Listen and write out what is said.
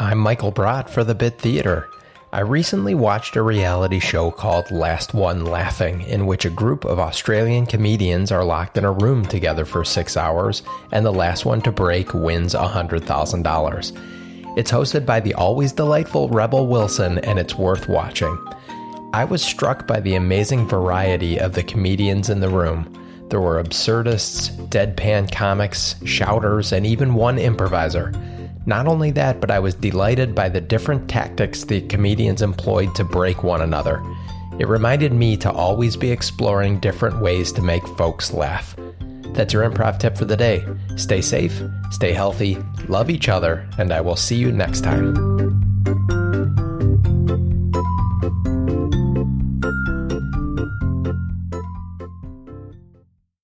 I'm Michael Brott for the Bit Theater. I recently watched a reality show called Last One Laughing, in which a group of Australian comedians are locked in a room together for six hours, and the last one to break wins $100,000. It's hosted by the always delightful Rebel Wilson, and it's worth watching. I was struck by the amazing variety of the comedians in the room. There were absurdists, deadpan comics, shouters, and even one improviser. Not only that, but I was delighted by the different tactics the comedians employed to break one another. It reminded me to always be exploring different ways to make folks laugh. That's your improv tip for the day. Stay safe, stay healthy, love each other, and I will see you next time.